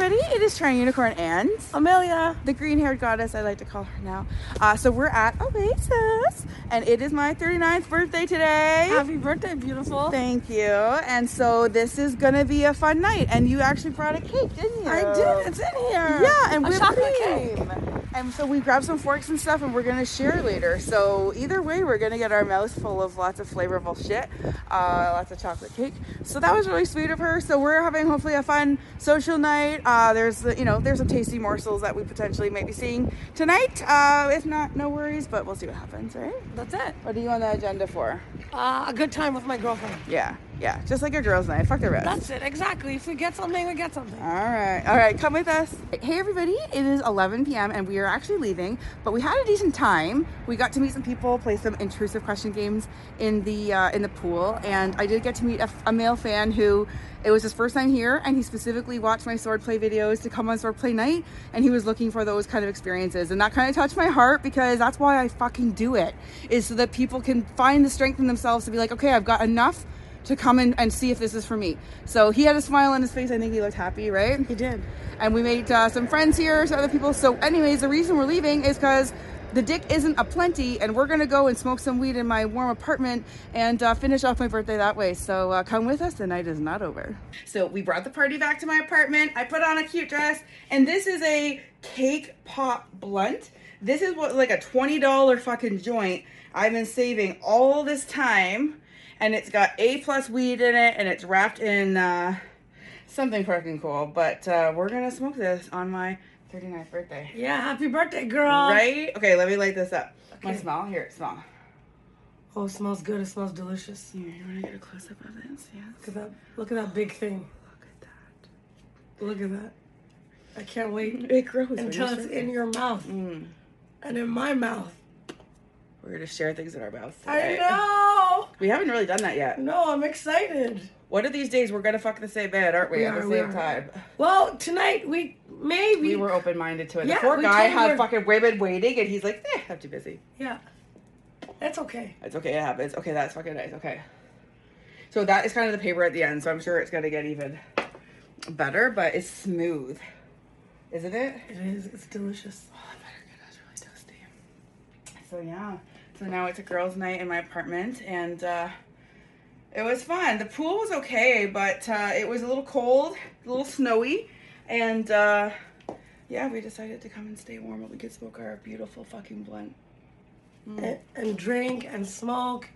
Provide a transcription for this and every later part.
everybody, it is Toronto Unicorn and Amelia. the green haired goddess, I like to call her now. Uh, so we're at Oasis, and it is my 39th birthday today. Happy birthday, beautiful. Thank you. And so this is gonna be a fun night. And you actually brought a cake, didn't you? I did. It's in here. Yeah, and whipped cream. And so we grabbed some forks and stuff, and we're gonna share later. So either way, we're gonna get our mouths full of lots of flavorful shit, uh, lots of chocolate cake. So that was really sweet of her. So we're having hopefully a fun social night. Uh, there's you know there's some tasty morsels that we potentially might be seeing tonight. Uh, if not, no worries. But we'll see what happens, right? That's it. What are you on the agenda for? Uh, a good time with my girlfriend. Yeah, yeah, just like a girls' night. Fuck the rest. That's it. Exactly. If we get something, we get something. All right, all right, come with us. Hey, everybody, it is 11 p.m. and we are actually leaving, but we had a decent time. We got to meet some people, play some intrusive question games in the uh, in the pool, and I did get to meet a, a male fan who it was his first time here, and he specifically watched my swordplay videos to come on swordplay night, and he was looking for those kind of experiences, and that kind of touched my heart because that's why I fucking do it, is so that people can find the strength in themselves to be like, okay, I've got enough to come in and see if this is for me. So he had a smile on his face. I think he looked happy, right? He did. And we made uh, some friends here, some other people. So, anyways, the reason we're leaving is because the dick isn't a plenty, and we're gonna go and smoke some weed in my warm apartment and uh, finish off my birthday that way. So uh, come with us. The night is not over. So we brought the party back to my apartment. I put on a cute dress, and this is a cake pop blunt. This is what like a twenty dollar fucking joint. I've been saving all this time, and it's got A plus weed in it, and it's wrapped in uh, something fucking cool. But uh, we're gonna smoke this on my 39th birthday. Yeah. Happy birthday, girl. Right? Okay, let me light this up. Okay. to smell? Here, smell. Oh, it smells good. It smells delicious. Here, you want to get a close up of this? Yes. Look at that. Look at that big thing. Look at that. Look at that. I can't wait It grows. until it's in your mouth Mm. and in my mouth. We're gonna share things in our mouths. Today. I know. We haven't really done that yet. No, I'm excited. One of these days, we're gonna fuck the same bed, aren't we? We at are, the we same are. time. Well, tonight we maybe. We were open minded to it. Yeah, the poor guy had were. fucking women waiting, and he's like, "Eh, I'm too busy." Yeah. That's okay. It's okay. It happens. Okay, that's fucking nice. Okay. So that is kind of the paper at the end. So I'm sure it's gonna get even better, but it's smooth, isn't it? It is. It's delicious. Oh, I better get us really toasty. So yeah, so now it's a girls' night in my apartment, and uh, it was fun. The pool was okay, but uh, it was a little cold, a little snowy, and uh, yeah, we decided to come and stay warm, but we could smoke our beautiful fucking blunt. And, and drink and smoke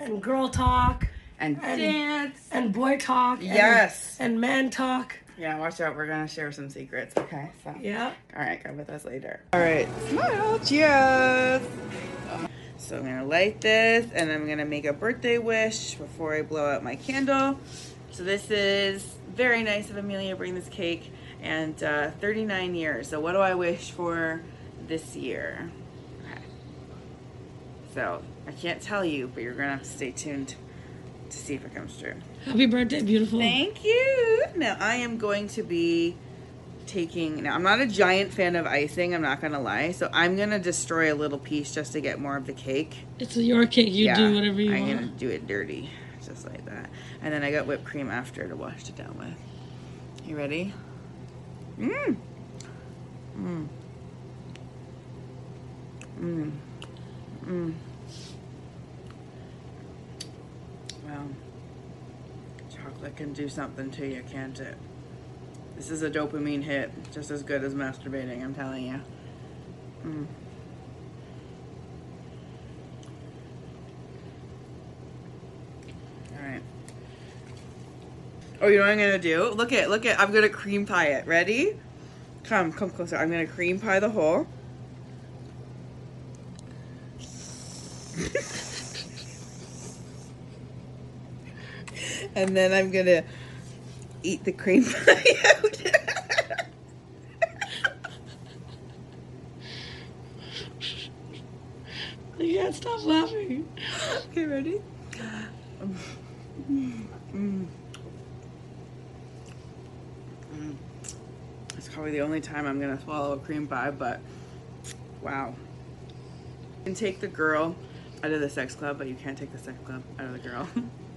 and girl talk And, And- dance. and boy talk. and- Yes. And, man talk. Yeah, watch out. We're gonna share some secrets. Okay. So. Yeah. All right, come with us later. All right, smile. Cheers. So I'm gonna light this, and I'm gonna make a birthday wish before I blow out my candle. So this is very nice of Amelia bring this cake, and uh, 39 years. So what do I wish for this year? Okay. So I can't tell you, but you're gonna have to stay tuned to see if it comes true. Happy birthday, beautiful. Thank you. Now I am going to be taking now I'm not a giant fan of icing, I'm not gonna lie. So I'm gonna destroy a little piece just to get more of the cake. It's your cake. You do whatever you I'm want. gonna do it dirty. Just like that. And then I got whipped cream after to wash it down with. You ready? Mmm. Mmm. Mmm. Mmm. Well, chocolate can do something to you, can't it? This is a dopamine hit, just as good as masturbating, I'm telling you. Mm. All right. Oh, you know what I'm gonna do? Look at, look at, I'm gonna cream pie it. Ready? Come, come closer. I'm gonna cream pie the whole. and then I'm gonna eat the cream pie out. You can't stop laughing. okay, ready? Mm. Mm. It's probably the only time I'm gonna swallow a cream pie, but wow. You can take the girl out of the sex club, but you can't take the sex club out of the girl.